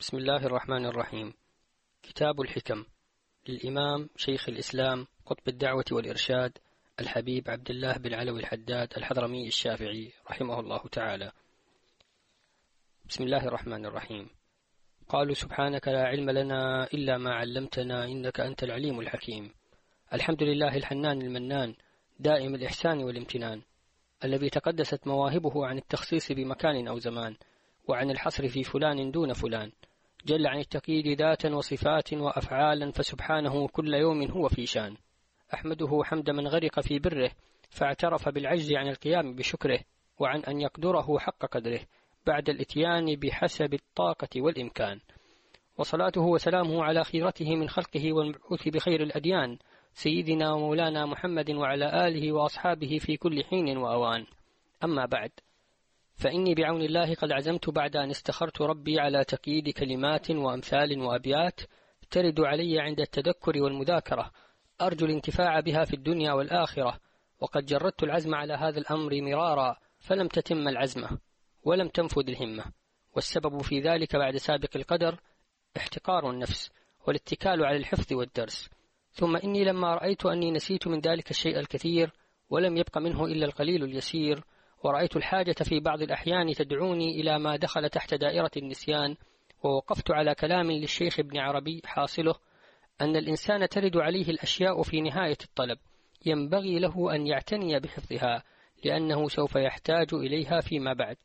بسم الله الرحمن الرحيم. كتاب الحكم للإمام شيخ الإسلام قطب الدعوة والإرشاد الحبيب عبد الله بن علوي الحداد الحضرمي الشافعي رحمه الله تعالى. بسم الله الرحمن الرحيم. قالوا سبحانك لا علم لنا إلا ما علمتنا إنك أنت العليم الحكيم. الحمد لله الحنان المنان دائم الإحسان والامتنان. الذي تقدست مواهبه عن التخصيص بمكان أو زمان. وعن الحصر في فلان دون فلان. جل عن التقييد ذاتا وصفات وأفعالا فسبحانه كل يوم هو في شان. أحمده حمد من غرق في بره فاعترف بالعجز عن القيام بشكره وعن أن يقدره حق قدره بعد الإتيان بحسب الطاقة والإمكان. وصلاته وسلامه على خيرته من خلقه والمبعوث بخير الأديان سيدنا ومولانا محمد وعلى آله وأصحابه في كل حين وأوان. أما بعد فإني بعون الله قد عزمت بعد أن استخرت ربي على تقييد كلمات وأمثال وأبيات ترد علي عند التذكر والمذاكرة. أرجو الانتفاع بها في الدنيا والآخرة. وقد جردت العزم على هذا الأمر مرارا فلم تتم العزمة ولم تنفذ الهمة. والسبب في ذلك بعد سابق القدر احتقار النفس والاتكال على الحفظ والدرس. ثم إني لما رأيت أني نسيت من ذلك الشيء الكثير ولم يبق منه إلا القليل اليسير ورأيت الحاجة في بعض الأحيان تدعوني إلى ما دخل تحت دائرة النسيان ووقفت على كلام للشيخ ابن عربي حاصله أن الإنسان ترد عليه الأشياء في نهاية الطلب ينبغي له أن يعتني بحفظها لأنه سوف يحتاج إليها فيما بعد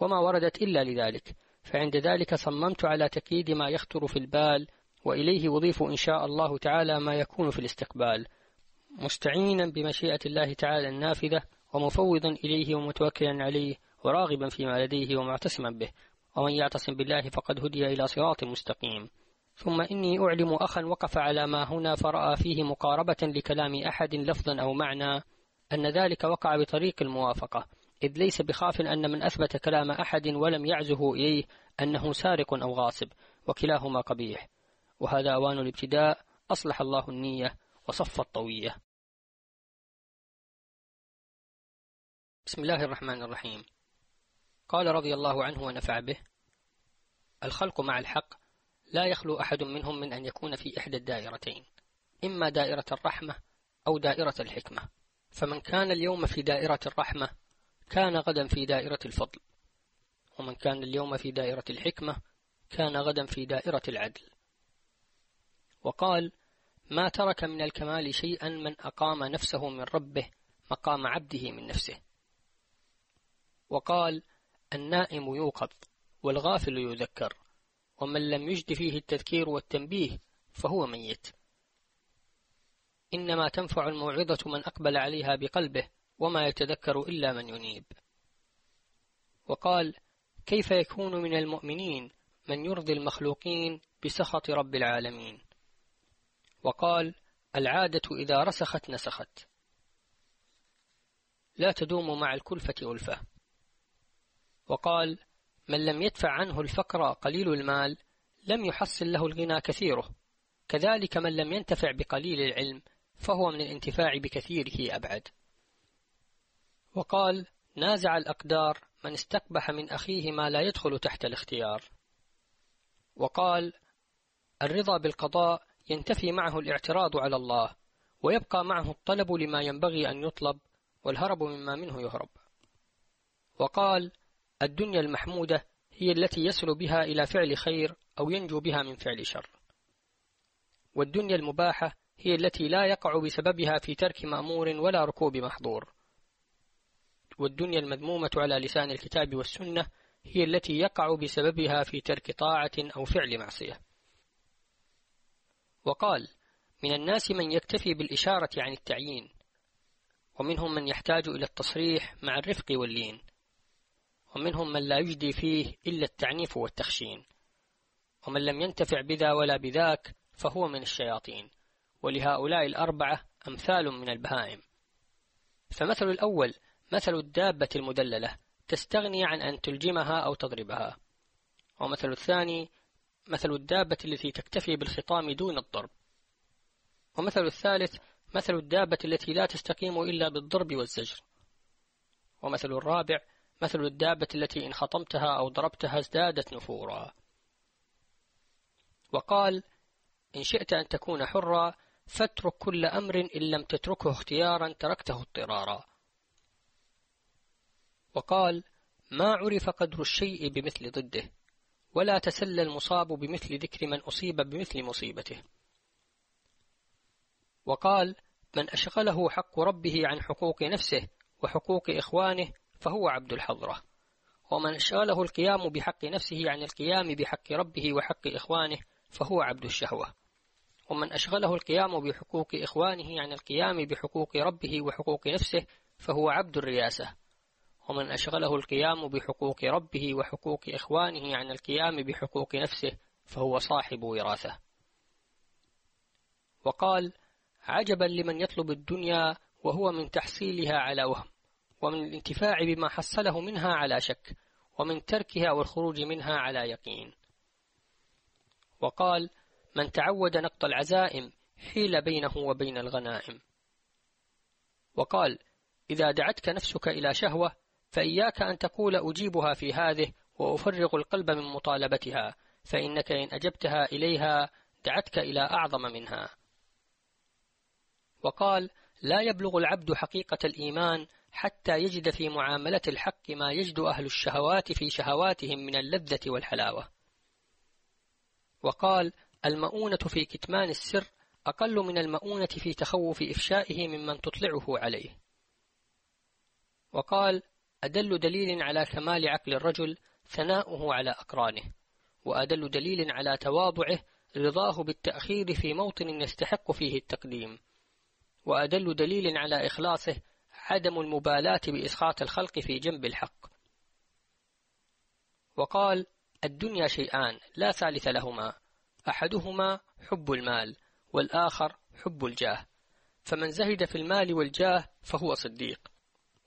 وما وردت إلا لذلك فعند ذلك صممت على تكييد ما يخطر في البال وإليه أضيف إن شاء الله تعالى ما يكون في الاستقبال. مستعينا بمشيئة الله تعالى النافذة ومفوضا إليه ومتوكلا عليه وراغبا فيما لديه ومعتصما به. ومن يعتصم بالله فقد هدي إلى صراط مستقيم. ثم إني أعلم أخا وقف على ما هنا فرأى فيه مقاربة لكلام أحد لفظا أو معنى أن ذلك وقع بطريق الموافقة إذ ليس بخاف أن من أثبت كلام أحد ولم يعزه إليه أنه سارق أو غاصب وكلاهما قبيح. وهذا أوان الابتداء أصلح الله النية وصف الطوية. بسم الله الرحمن الرحيم. قال رضي الله عنه ونفع به الخلق مع الحق لا يخلو أحد منهم من أن يكون في إحدى الدائرتين إما دائرة الرحمة أو دائرة الحكمة. فمن كان اليوم في دائرة الرحمة كان غدا في دائرة الفضل ومن كان اليوم في دائرة الحكمة كان غدا في دائرة العدل. وقال ما ترك من الكمال شيئا من أقام نفسه من ربه مقام عبده من نفسه. وقال النائم يوقظ والغافل يذكر ومن لم يجد فيه التذكير والتنبيه فهو ميت. إنما تنفع الموعظة من أقبل عليها بقلبه وما يتذكر إلا من ينيب. وقال كيف يكون من المؤمنين من يرضي المخلوقين بسخط رب العالمين؟ وقال العادة إذا رسخت نسخت. لا تدوم مع الكلفة ألفة وقال من لم يدفع عنه الفقر قليل المال لم يحصل له الغنى كثيره. كذلك من لم ينتفع بقليل العلم فهو من الانتفاع بكثيره أبعد. وقال نازع الأقدار من استقبح من أخيه ما لا يدخل تحت الاختيار. وقال الرضا بالقضاء ينتفي معه الاعتراض على الله ويبقى معه الطلب لما ينبغي أن يطلب والهرب مما منه يهرب. وقال الدنيا المحمودة هي التي يصل بها إلى فعل خير أو ينجو بها من فعل شر. والدنيا المباحة هي التي لا يقع بسببها في ترك مأمور ولا ركوب محظور. والدنيا المذمومة على لسان الكتاب والسنة هي التي يقع بسببها في ترك طاعة أو فعل معصية. وقال من الناس من يكتفي بالإشارة عن التعيين ومنهم من يحتاج إلى التصريح مع الرفق واللين. ومنهم من لا يجدي فيه إلا التعنيف والتخشين. ومن لم ينتفع بذا ولا بذاك فهو من الشياطين. ولهؤلاء الأربعة أمثال من البهائم. فمثل الأول مثل الدابة المدللة تستغني عن أن تلجمها أو تضربها. ومثل الثاني مثل الدابة التي تكتفي بالخطام دون الضرب. ومثل الثالث مثل الدابة التي لا تستقيم إلا بالضرب والزجر. ومثل الرابع مثل الدابة التي إن خطمتها أو ضربتها ازدادت نفورا. وقال إن شئت أن تكون حرا فاترك كل أمر إن لم تتركه اختيارا تركته اضطرارا. وقال ما عرف قدر الشيء بمثل ضده ولا تسل المصاب بمثل ذكر من أصيب بمثل مصيبته. وقال من أشغله حق ربه عن حقوق نفسه وحقوق إخوانه فهو عبد الحضرة. ومن أشغله القيام بحق نفسه عن القيام بحق ربه وحق إخوانه فهو عبد الشهوة. ومن أشغله القيام بحقوق إخوانه عن القيام بحقوق ربه وحقوق نفسه فهو عبد الرياسة. ومن أشغله القيام بحقوق ربه وحقوق إخوانه عن القيام بحقوق نفسه فهو صاحب وراثة. وقال عجبا لمن يطلب الدنيا وهو من تحصيلها على وهم. ومن الانتفاع بما حصله منها على شك ومن تركها والخروج منها على يقين. وقال من تعود نقط العزائم حيل بينه وبين الغنائم. وقال إذا دعتك نفسك إلى شهوة فإياك أن تقول أجيبها في هذه وأفرغ القلب من مطالبتها فإنك إن أجبتها إليها دعتك إلى أعظم منها. وقال لا يبلغ العبد حقيقة الإيمان حتى يجد في معاملة الحق ما يجد أهل الشهوات في شهواتهم من اللذة والحلاوة. وقال المؤونة في كتمان السر أقل من المؤونة في تخوف إفشائه ممن تطلعه عليه. وقال أدل دليل على كمال عقل الرجل ثناؤه على أقرانه وأدل دليل على تواضعه رضاه بالتأخير في موطن يستحق فيه التقديم وأدل دليل على إخلاصه عدم المبالاة بإسخاط الخلق في جنب الحق. وقال الدنيا شيئان لا ثالث لهما. أحدهما حب المال والآخر حب الجاه. فمن زهد في المال والجاه فهو صديق.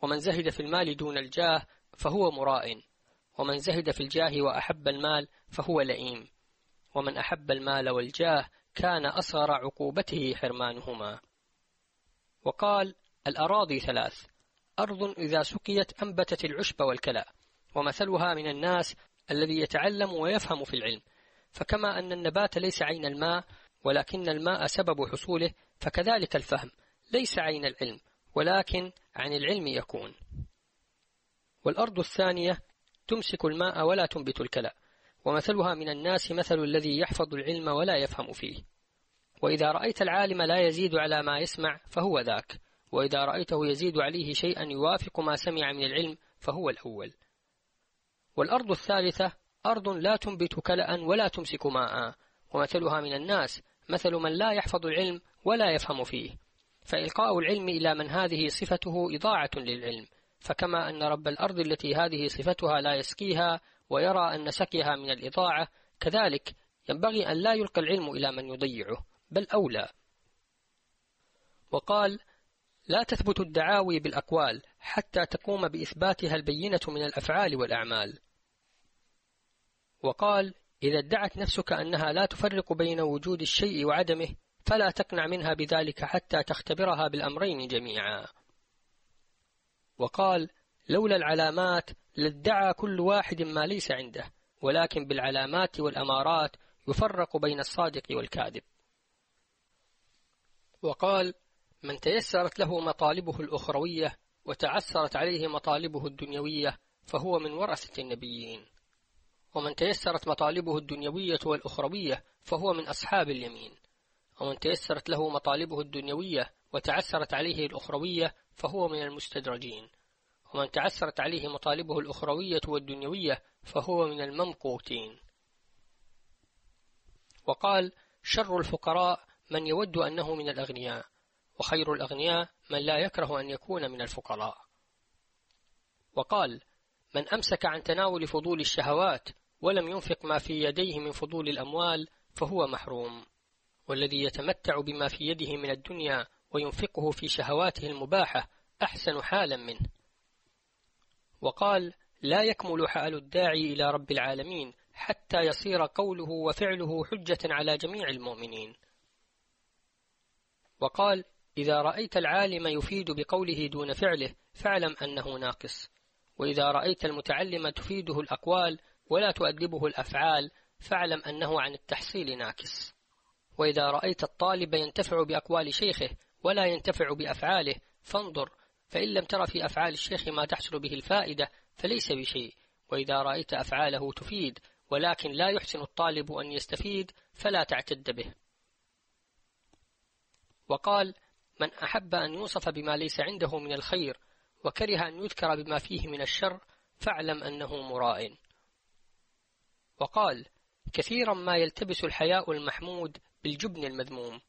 ومن زهد في المال دون الجاه فهو مراء ومن زهد في الجاه وأحب المال فهو لئيم. ومن أحب المال والجاه كان أصغر عقوبته حرمانهما. وقال الأراضي ثلاث. أرض إذا سقيت أنبتت العشب والكلى ومثلها من الناس الذي يتعلم ويفهم في العلم. فكما أن النبات ليس عين الماء ولكن الماء سبب حصوله فكذلك الفهم. ليس عين العلم ولكن عن العلم يكون. والأرض الثانية تمسك الماء ولا تنبت الكلى. ومثلها من الناس مثل الذي يحفظ العلم ولا يفهم فيه. وإذا رأيت العالم لا يزيد على ما يسمع فهو ذاك. وإذا رأيته يزيد عليه شيئا يوافق ما سمع من العلم فهو الأول. والأرض الثالثة أرض لا تنبت كلأ ولا تمسك ماء ومثلها من الناس مثل من لا يحفظ العلم ولا يفهم فيه. فإلقاء العلم إلى من هذه صفته إضاعة للعلم. فكما أن رب الأرض التي هذه صفتها لا يسقيها ويرى أن سقيها من الإضاعة كذلك ينبغي أن لا يلقى العلم إلى من يضيعه بل أولى. وقال لا تثبت الدعاوي بالأقوال حتى تقوم بإثباتها البينة من الأفعال والأعمال. وقال إذا ادعت نفسك أنها لا تفرق بين وجود الشيء وعدمه فلا تقنع منها بذلك حتى تختبرها بالأمرين جميعا. وقال لولا العلامات لادعى كل واحد ما ليس عنده ولكن بالعلامات والأمارات يفرق بين الصادق والكاذب. وقال من تيسرت له مطالبه الأخروية وتعسرت عليه مطالبه الدنيوية فهو من ورثة النبيين. ومن تيسرت مطالبه الدنيوية والأخروية فهو من أصحاب اليمين. ومن تيسرت له مطالبه الدنيوية وتعسرت عليه الأخروية فهو من المستدرجين. ومن تعسرت عليه مطالبه الأخروية والدنيوية فهو من الممقوتين. وقال شر الفقراء من يود أنه من الأغنياء. وخير الأغنياء من لا يكره أن يكون من الفقراء. وقال من أمسك عن تناول فضول الشهوات ولم ينفق ما في يديه من فضول الأموال فهو محروم. والذي يتمتع بما في يده من الدنيا وينفقه في شهواته المباحة أحسن حالا منه. وقال لا يكمل حال الداعي إلى رب العالمين حتى يصير قوله وفعله حجة على جميع المؤمنين. وقال إذا رأيت العالم يفيد بقوله دون فعله فاعلم أنه ناقص. وإذا رأيت المتعلم تفيده الأقوال ولا تؤدبه الأفعال فاعلم أنه عن التحصيل ناكس وإذا رأيت الطالب ينتفع بأقوال شيخه ولا ينتفع بأفعاله فانظر فإن لم تر في أفعال الشيخ ما تحصل به الفائدة فليس بشيء. وإذا رأيت أفعاله تفيد ولكن لا يحسن الطالب أن يستفيد فلا تعتد به. وقال من أحب أن يوصف بما ليس عنده من الخير وكره أن يذكر بما فيه من الشر فاعلم أنه مراء. وقال كثيرا ما يلتبس الحياء المحمود بالجبن المذموم.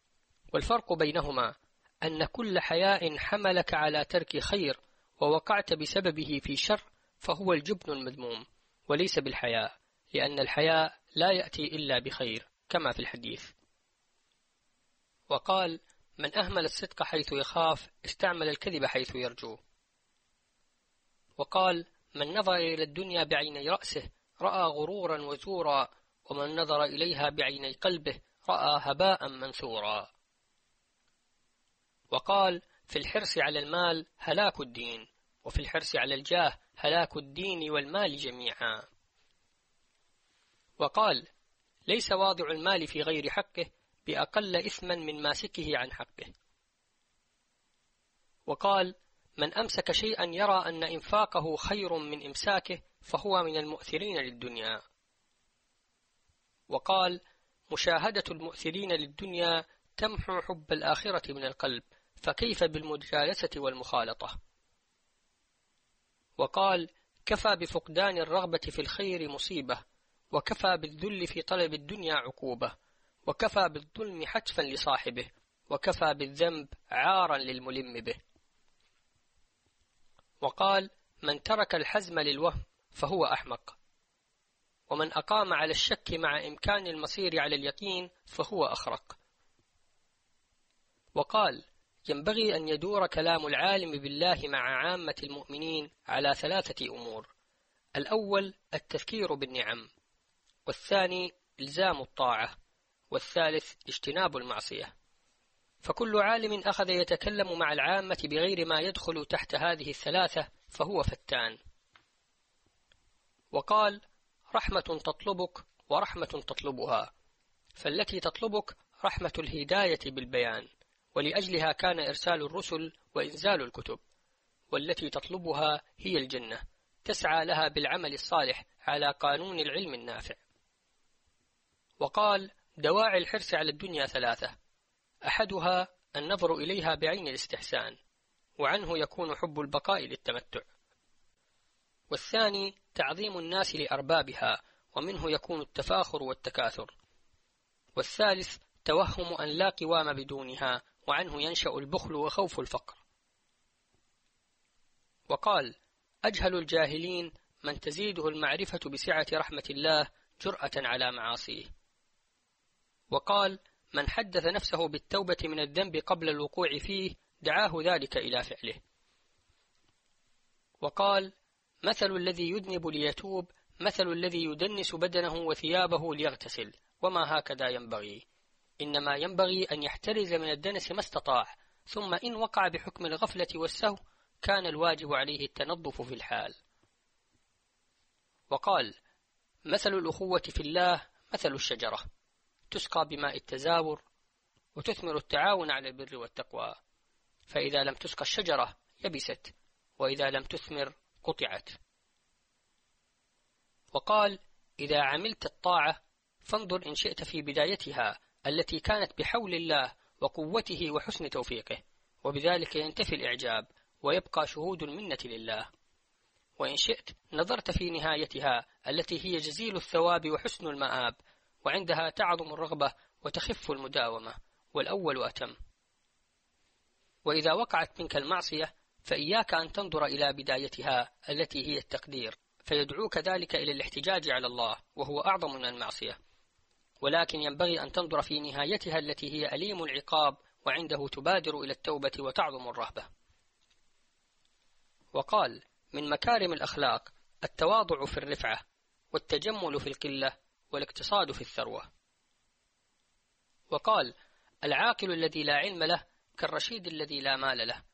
والفرق بينهما أن كل حياء حملك على ترك خير ووقعت بسببه في شر فهو الجبن المذموم وليس بالحياء لأن الحياء لا يأتي إلا بخير كما في الحديث. وقال من أهمل الصدق حيث يخاف استعمل الكذب حيث يرجو. وقال من نظر إلى الدنيا بعيني رأسه رأى غرورا وزورا ومن نظر إليها بعيني قلبه رأى هباء منثورا. وقال في الحرص على المال هلاك الدين وفي الحرص على الجاه هلاك الدين والمال جميعا. وقال ليس واضع المال في غير حقه بأقل إثما من ماسكه عن حقه. وقال من أمسك شيئا يرى أن إنفاقه خير من إمساكه فهو من المؤثرين للدنيا. وقال مشاهدة المؤثرين للدنيا تمحو حب الآخرة من القلب فكيف بالمجالسة والمخالطة؟ وقال كفى بفقدان الرغبة في الخير مصيبة وكفى بالذل في طلب الدنيا عقوبة وكفى بالظلم حتفا لصاحبه وكفى بالذنب عارا للملم به. وقال من ترك الحزم للوهم فهو أحمق. ومن أقام على الشك مع إمكان المصير على اليقين فهو أخرق. وقال ينبغي أن يدور كلام العالم بالله مع عامة المؤمنين على ثلاثة أمور. الأول التذكير بالنعم والثاني إلزام الطاعة. والثالث اجتناب المعصية. فكل عالم أخذ يتكلم مع العامة بغير ما يدخل تحت هذه الثلاثة فهو فتان. وقال رحمة تطلبك ورحمة تطلبها. فالتي تطلبك رحمة الهداية بالبيان. ولأجلها كان إرسال الرسل وإنزال الكتب. والتي تطلبها هي الجنة. تسعى لها بالعمل الصالح على قانون العلم النافع. وقال دواعي الحرص على الدنيا ثلاثة. أحدها النظر إليها بعين الاستحسان وعنه يكون حب البقاء للتمتع. والثاني تعظيم الناس لأربابها ومنه يكون التفاخر والتكاثر. والثالث توهم أن لا قوام بدونها وعنه ينشأ البخل وخوف الفقر. وقال أجهل الجاهلين من تزيده المعرفة بسعة رحمة الله جرأة على معاصيه. وقال من حدث نفسه بالتوبة من الذنب قبل الوقوع فيه دعاه ذلك إلى فعله. وقال مثل الذي يذنب ليتوب مثل الذي يدنس بدنه وثيابه ليغتسل وما هكذا ينبغي. إنما ينبغي أن يحترز من الدنس ما استطاع ثم إن وقع بحكم الغفلة والسهو كان الواجب عليه التنظف في الحال. وقال مثل الأخوة في الله مثل الشجرة. تسقى بماء التزاور وتثمر التعاون على البر والتقوى. فإذا لم تسقى الشجرة يبست وإذا لم تثمر قطعت. وقال إذا عملت الطاعة فانظر إن شئت في بدايتها التي كانت بحول الله وقوته وحسن توفيقه وبذلك ينتفي الإعجاب ويبقى شهود المنة لله. وإن شئت نظرت في نهايتها التي هي جزيل الثواب وحسن المآب وعندها تعظم الرغبة وتخف المداومة والأول أتم. وإذا وقعت منك المعصية فإياك أن تنظر إلى بدايتها التي هي التقدير فيدعوك ذلك إلى الاحتجاج على الله وهو أعظم من المعصية. ولكن ينبغي أن تنظر في نهايتها التي هي أليم العقاب وعنده تبادر إلى التوبة وتعظم الرهبة. وقال من مكارم الأخلاق التواضع في الرفعة والتجمل في القلة والاقتصاد في الثروة. وقال العاقل الذي لا علم له كالرشيد الذي لا مال له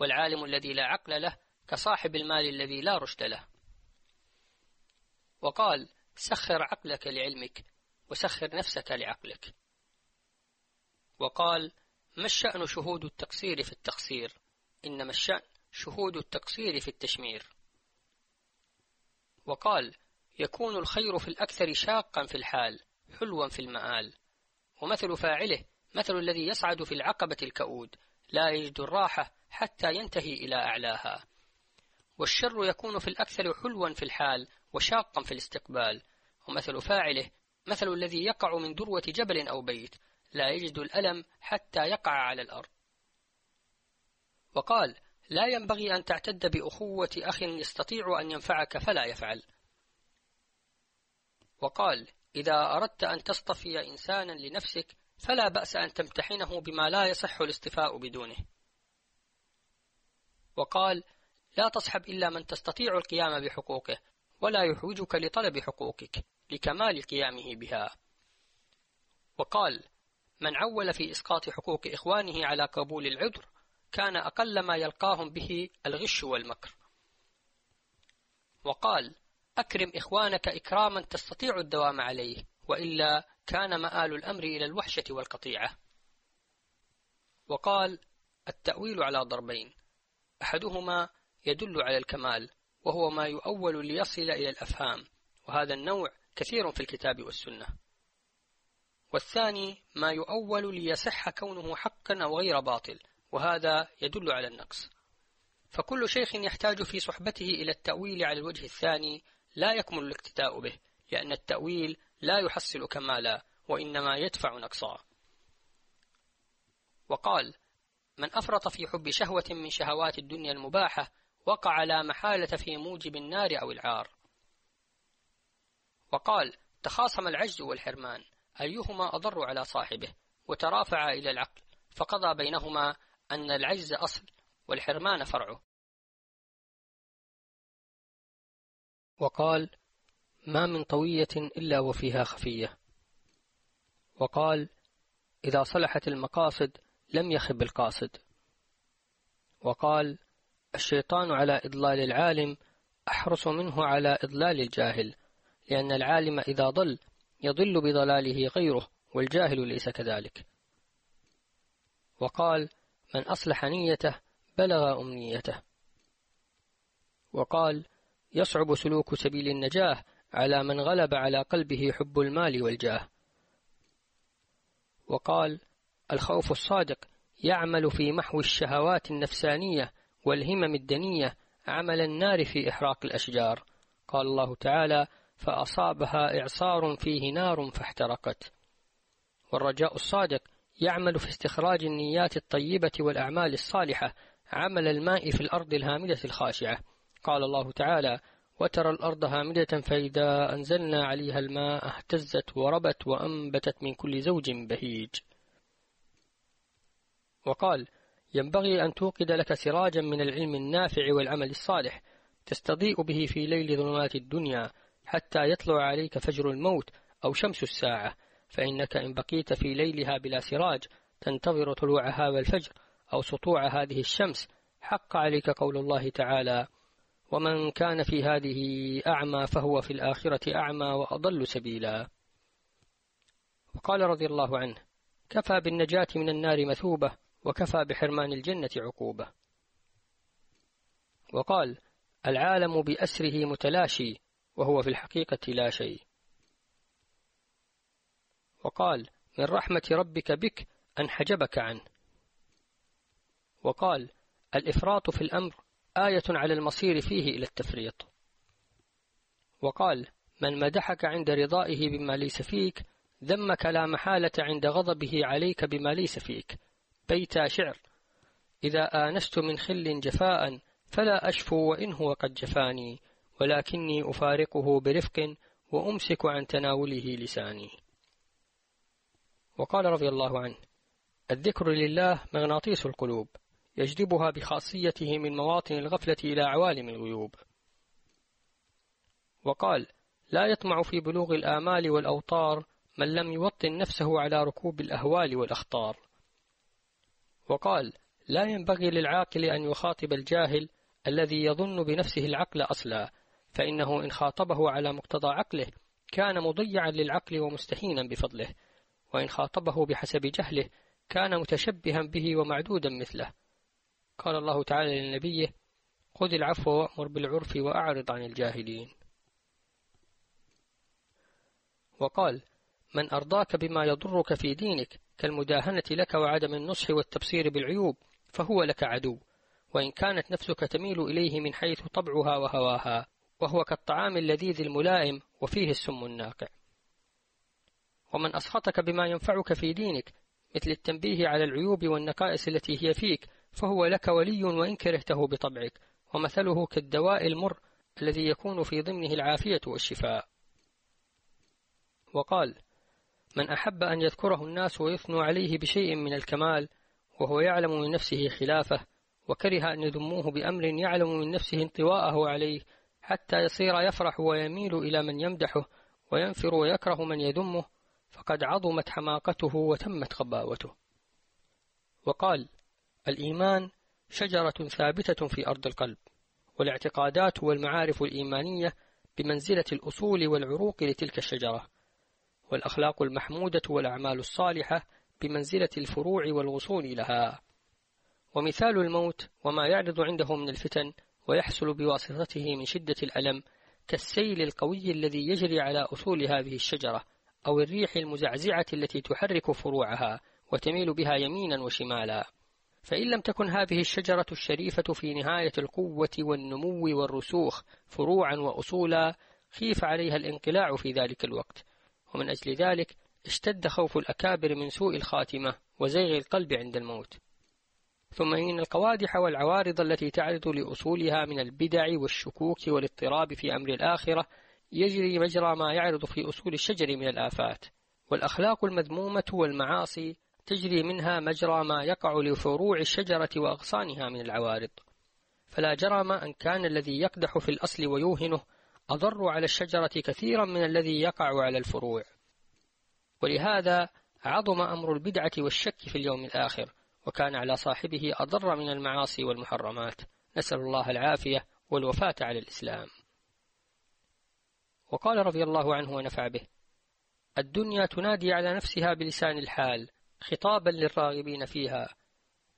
والعالم الذي لا عقل له كصاحب المال الذي لا رشد له. وقال سخر عقلك لعلمك وسخر نفسك لعقلك. وقال ما الشأن شهود التقصير في التقصير؟ إنما الشأن شهود التقصير في التشمير. وقال يكون الخير في الأكثر شاقا في الحال حلوا في المآل. ومثل فاعله مثل الذي يصعد في العقبة الكؤود لا يجد الراحة حتى ينتهي إلى أعلاها. والشر يكون في الأكثر حلوا في الحال وشاقا في الاستقبال. ومثل فاعله مثل الذي يقع من ذروة جبل أو بيت لا يجد الألم حتى يقع على الأرض. وقال لا ينبغي أن تعتد بأخوة أخ يستطيع أن ينفعك فلا يفعل. وقال إذا أردت أن تصطفي إنسانا لنفسك فلا بأس أن تمتحنه بما لا يصح الاستفاء بدونه. وقال لا تصحب إلا من تستطيع القيام بحقوقه ولا يحوجك لطلب حقوقك لكمال قيامه بها. وقال من عول في إسقاط حقوق إخوانه على قبول العذر كان أقل ما يلقاهم به الغش والمكر. وقال أكرم إخوانك إكراما تستطيع الدوام عليه وإلا كان مآل الأمر إلى الوحشة والقطيعة. وقال التأويل على ضربين. أحدهما يدل على الكمال وهو ما يؤول ليصل إلى الأفهام وهذا النوع كثير في الكتاب والسنة. والثاني ما يؤول ليصح كونه حقا أو غير باطل وهذا يدل على النقص. فكل شيخ يحتاج في صحبته إلى التأويل على الوجه الثاني لا يكمل الاقتداء به لأن التأويل لا يحصل كمالا وإنما يدفع نقصا. وقال من أفرط في حب شهوة من شهوات الدنيا المباحة وقع لا محالة في موجب النار أو العار. وقال تخاصم العجز والحرمان أيهما أضر على صاحبه وترافع إلى العقل فقضى بينهما أن العجز أصل والحرمان فرعه. وقال ما من طوية إلا وفيها خفية. وقال إذا صلحت المقاصد لم يخب القاصد. وقال الشيطان على إضلال العالم أحرص منه على إضلال الجاهل لأن العالم إذا ضل يضل بضلاله غيره والجاهل ليس كذلك. وقال من أصلح نيته بلغ أمنيته. وقال يصعب سلوك سبيل النجاة على من غلب على قلبه حب المال والجاه. وقال الخوف الصادق يعمل في محو الشهوات النفسانية والهمم الدنية عمل النار في إحراق الأشجار. قال الله تعالى فأصابها إعصار فيه نار فاحترقت. والرجاء الصادق يعمل في استخراج النيات الطيبة والأعمال الصالحة عمل الماء في الأرض الهامدة الخاشعة. قال الله تعالى وترى الأرض هامدة فإذا أنزلنا عليها الماء اهتزت وربت وأنبتت من كل زوج بهيج. وقال ينبغي أن توقد لك سراجا من العلم النافع والعمل الصالح تستضيء به في ليل ظلمات الدنيا حتى يطلع عليك فجر الموت أو شمس الساعة فإنك إن بقيت في ليلها بلا سراج تنتظر طلوع هذا الفجر أو سطوع هذه الشمس حق عليك قول الله تعالى ومن كان في هذه أعمى فهو في الآخرة أعمى وأضل سبيلا. وقال رضي الله عنه كفى بالنجاة من النار مثوبة وكفى بحرمان الجنة عقوبة. وقال العالم بأسره متلاشي وهو في الحقيقة لا شيء. وقال من رحمة ربك بك أن حجبك عنه. وقال الإفراط في الأمر آية على المصير فيه إلى التفريط. وقال من مدحك عند رضائه بما ليس فيك ذمك لا محالة عند غضبه عليك بما ليس فيك. بيت شعر. إذا آنست من خل جفاء فلا أشفو وإن هو قد جفاني ولكني أفارقه برفق وأمسك عن تناوله لساني. وقال رضي الله عنه الذكر لله مغناطيس القلوب. يجذبها بخاصيته من مواطن الغفلة إلى عوالم الغيوب. وقال لا يطمع في بلوغ الآمال والأوطار من لم يوطن نفسه على ركوب الأهوال والأخطار. وقال لا ينبغي للعاقل أن يخاطب الجاهل الذي يظن بنفسه العقل أصلا فإنه إن خاطبه على مقتضى عقله كان مضيعا للعقل ومستهينا بفضله وإن خاطبه بحسب جهله كان متشبها به ومعدودا مثله. قال الله تعالى لنبيه خذ العفو وأمر بالعرف وأعرض عن الجاهلين. وقال من أرضاك بما يضرك في دينك كالمداهنة لك وعدم النصح والتبصير بالعيوب فهو لك عدو. وإن كانت نفسك تميل إليه من حيث طبعها وهواها وهو كالطعام اللذيذ الملائم وفيه السم الناقع. ومن أسخطك بما ينفعك في دينك مثل التنبيه على العيوب والنقائص التي هي فيك فهو لك ولي وإن كرهته بطبعك ومثله كالدواء المر الذي يكون في ضمنه العافية والشفاء. وقال من أحب أن يذكره الناس ويثنوا عليه بشيء من الكمال وهو يعلم من نفسه خلافه وكره أن يذموه بأمر يعلم من نفسه انطواءه عليه حتى يصير يفرح ويميل إلى من يمدحه وينفر ويكره من يذمه فقد عظمت حماقته وتمت خباوته. وقال الإيمان شجرة ثابتة في أرض القلب والاعتقادات والمعارف الإيمانية بمنزلة الأصول والعروق لتلك الشجرة والأخلاق المحمودة والأعمال الصالحة بمنزلة الفروع والغصون لها. ومثال الموت وما يعرض عنده من الفتن ويحصل بواسطته من شدة الألم كالسيل القوي الذي يجري على أصول هذه الشجرة أو الريح المزعزعة التي تحرك فروعها وتميل بها يمينا وشمالا. فإن لم تكن هذه الشجرة الشريفة في نهاية القوة والنمو والرسوخ فروعا وأصولا خيف عليها الانقلاع في ذلك الوقت. ومن أجل ذلك اشتد خوف الأكابر من سوء الخاتمة وزيغ القلب عند الموت. ثم إن القوادح والعوارض التي تعرض لأصولها من البدع والشكوك والاضطراب في أمر الآخرة يجري مجرى ما يعرض في أصول الشجر من الآفات. والأخلاق المذمومة والمعاصي تجري منها مجرى ما يقع لفروع الشجرة وأغصانها من العوارض. فلا جرم أن كان الذي يقدح في الأصل ويوهنه أضر على الشجرة كثيرا من الذي يقع على الفروع. ولهذا عظم أمر البدعة والشك في اليوم الآخر وكان على صاحبه أضر من المعاصي والمحرمات. نسأل الله العافية والوفاة على الإسلام. وقال رضي الله عنه ونفع به الدنيا تنادي على نفسها بلسان الحال خطابا للراغبين فيها.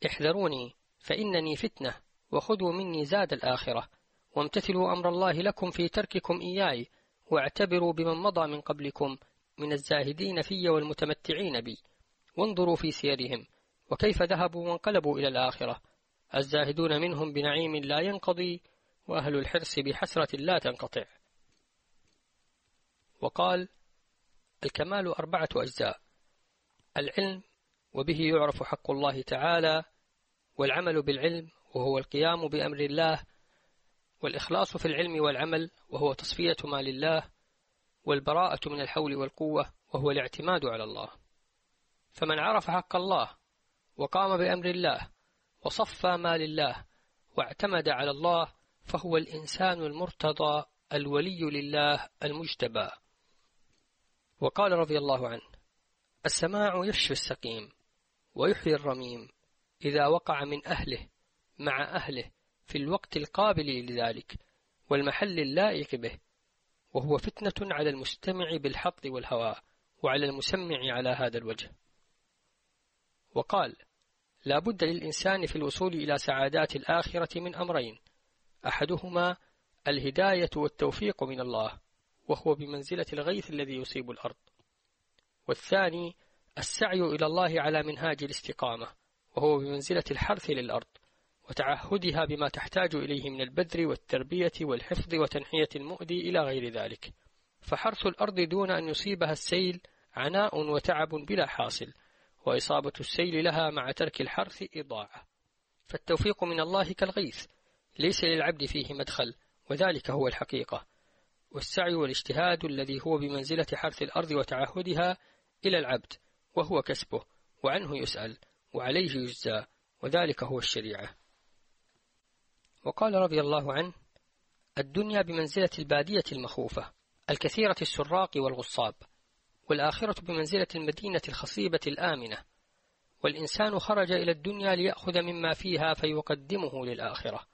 احذروني فإنني فتنة وخذوا مني زاد الآخرة وامتثلوا أمر الله لكم في ترككم إياي واعتبروا بمن مضى من قبلكم من الزاهدين في والمتمتعين بي. وانظروا في سيرهم وكيف ذهبوا وانقلبوا إلى الآخرة. الزاهدون منهم بنعيم لا ينقضي وأهل الحرص بحسرة لا تنقطع. وقال الكمال أربعة أجزاء. العلم وبه يعرف حق الله تعالى والعمل بالعلم وهو القيام بأمر الله والإخلاص في العلم والعمل وهو تصفية ما لله والبراءة من الحول والقوة وهو الاعتماد على الله. فمن عرف حق الله وقام بأمر الله وصفى ما لله واعتمد على الله فهو الإنسان المرتضى الولي لله المجتبى. وقال رضي الله عنه السماع يشفي السقيم. ويحيي الرميم إذا وقع من أهله مع أهله في الوقت القابل لذلك والمحل اللائق به وهو فتنة على المستمع بالحظ والهواء وعلى المسمع على هذا الوجه. وقال لا بد للإنسان في الوصول إلى سعادات الآخرة من أمرين أحدهما الهداية والتوفيق من الله وهو بمنزلة الغيث الذي يصيب الأرض والثاني السعي إلى الله على منهاج الاستقامة وهو بمنزلة الحرث للأرض وتعهدها بما تحتاج إليه من البذر والتربية والحفظ وتنحية المؤدي إلى غير ذلك. فحرث الأرض دون أن يصيبها السيل عناء وتعب بلا حاصل وإصابة السيل لها مع ترك الحرث إضاعة. فالتوفيق من الله كالغيث ليس للعبد فيه مدخل وذلك هو الحقيقة. والسعي والاجتهاد الذي هو بمنزلة حرث الأرض وتعهدها إلى العبد وهو كسبه وعنه يسأل وعليه يجزى وذلك هو الشريعة. وقال رضي الله عنه الدنيا بمنزلة البادية المخوفة الكثيرة السراق والغصاب والآخرة بمنزلة المدينة الخصيبة الآمنة. والإنسان خرج إلى الدنيا ليأخذ مما فيها فيقدمه للآخرة.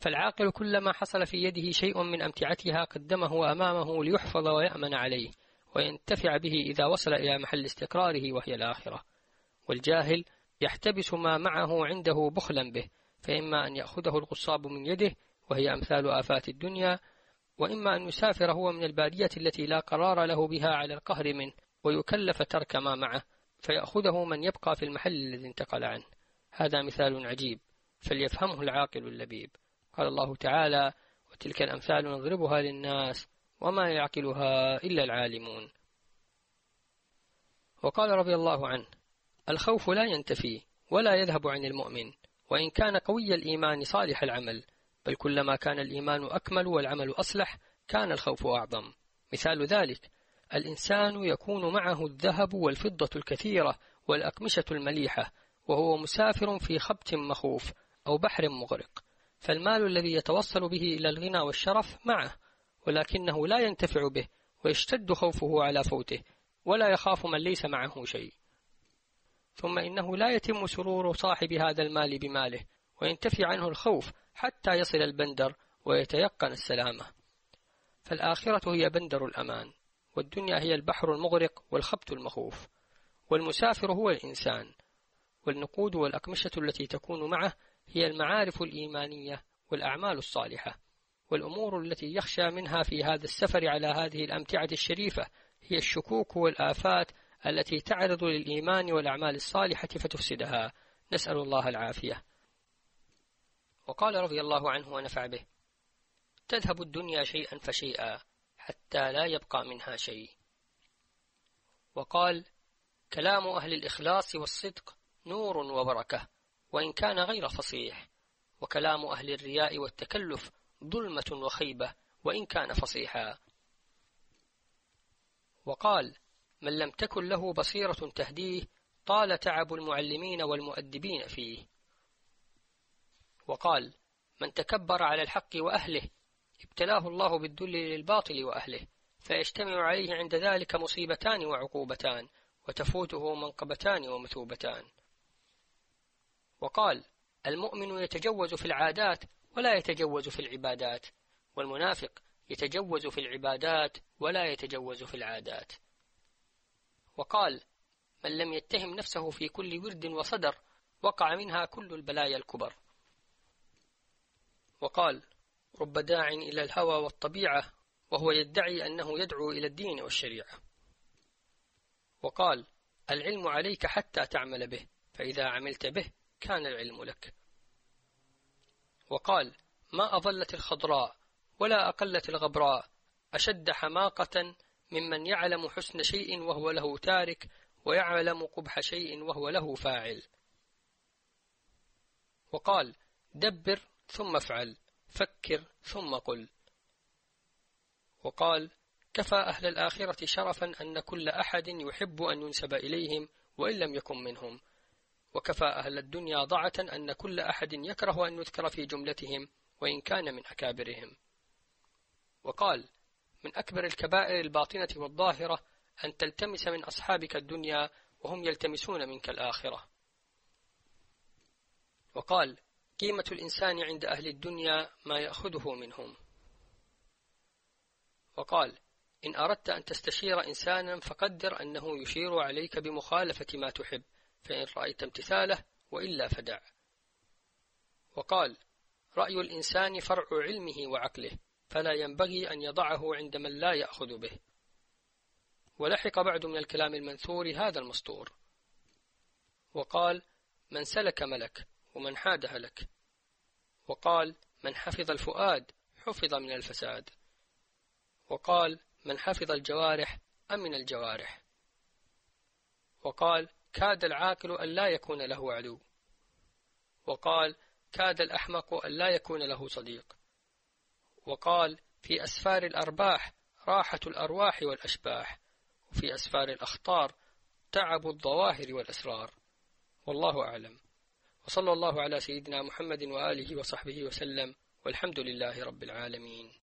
فالعاقل كلما حصل في يده شيء من أمتعتها قدمه أمامه ليحفظ ويأمن عليه. وينتفع به إذا وصل إلى محل استقراره وهي الآخرة. والجاهل يحتبس ما معه عنده بخلا به فإما أن يأخذه الغصاب من يده وهي أمثال آفات الدنيا وإما أن يسافر هو من البادية التي لا قرار له بها على القهر منه ويكلف ترك ما معه فيأخذه من يبقى في المحل الذي انتقل عنه. هذا مثال عجيب فليفهمه العاقل اللبيب. قال الله تعالى وتلك الأمثال نضربها للناس وما يعقلها إلا العالمون. وقال رضي الله عنه الخوف لا ينتفي ولا يذهب عن المؤمن وإن كان قوي الإيمان صالح العمل بل كلما كان الإيمان أكمل والعمل أصلح كان الخوف أعظم. مثال ذلك الإنسان يكون معه الذهب والفضة الكثيرة والأقمشة المليحة وهو مسافر في خبت مخوف أو بحر مغرق فالمال الذي يتوصل به إلى الغنى والشرف معه. ولكنه لا ينتفع به ويشتد خوفه على فوته ولا يخاف من ليس معه شيء. ثم إنه لا يتم سرور صاحب هذا المال بماله وينتفي عنه الخوف حتى يصل البندر ويتيقن السلامة. فالآخرة هي بندر الأمان والدنيا هي البحر المغرق والخبط المخوف. والمسافر هو الإنسان والنقود والأقمشة التي تكون معه هي المعارف الإيمانية والأعمال الصالحة. والأمور التي يخشى منها في هذا السفر على هذه الأمتعة الشريفة هي الشكوك والآفات التي تعرض للإيمان والأعمال الصالحة فتفسدها. نسأل الله العافية. وقال رضي الله عنه ونفع به تذهب الدنيا شيئا فشيئا حتى لا يبقى منها شيء. وقال كلام أهل الإخلاص والصدق نور وبركة وإن كان غير فصيح. وكلام أهل الرياء والتكلف ظلمة وخيبة وإن كان فصيحا. وقال من لم تكن له بصيرة تهديه طال تعب المعلمين والمؤدبين فيه. وقال من تكبر على الحق وأهله ابتلاه الله بالذل للباطل وأهله فيجتمع عليه عند ذلك مصيبتان وعقوبتان وتفوته منقبتان ومثوبتان. وقال المؤمن يتجوز في العادات ولا يتجوز في العبادات والمنافق يتجوز في العبادات ولا يتجوز في العادات. وقال من لم يتهم نفسه في كل ورد وصدر وقع منها كل البلايا الكبر. وقال رب داع إلى الهوى والطبيعة وهو يدعي أنه يدعو إلى الدين والشريعة. وقال العلم عليك حتى تعمل به فإذا عملت به كان العلم لك. وقال ما أظلت الخضراء ولا أقلت الغبراء أشد حماقة ممن يعلم حسن شيء وهو له تارك ويعلم قبح شيء وهو له فاعل. وقال دبر ثم افعل فكر ثم قل. وقال كفى أهل الآخرة شرفا أن كل أحد يحب أن ينسب إليهم وإن لم يكن منهم. وكفى أهل الدنيا ضعة أن كل أحد يكره أن يذكر في جملتهم وإن كان من أكابرهم. وقال من أكبر الكبائر الباطنة والظاهرة أن تلتمس من أصحابك الدنيا وهم يلتمسون منك الآخرة. وقال قيمة الإنسان عند أهل الدنيا ما يأخذه منهم. وقال إن أردت أن تستشير إنسانا فقدر أنه يشير عليك بمخالفة ما تحب فإن رأيت امتثاله وإلا فدع. وقال رأي الإنسان فرع علمه وعقله فلا ينبغي أن يضعه عند من لا يأخذ به. ولحق بعد من الكلام المنثور هذا المسطور. وقال من سلك ملك ومن حاد هلك. وقال من حفظ الفؤاد حفظ من الفساد. وقال من حفظ الجوارح أمن الجوارح. وقال كاد العاقل أن لا يكون له عدو وقال كاد الأحمق أن لا يكون له صديق. وقال في أسفار الأرباح راحة الأرواح والأشباح وفي أسفار الأخطار تعب الظواهر والأسرار. والله أعلم. وصلى الله على سيدنا محمد وآله وصحبه وسلم والحمد لله رب العالمين.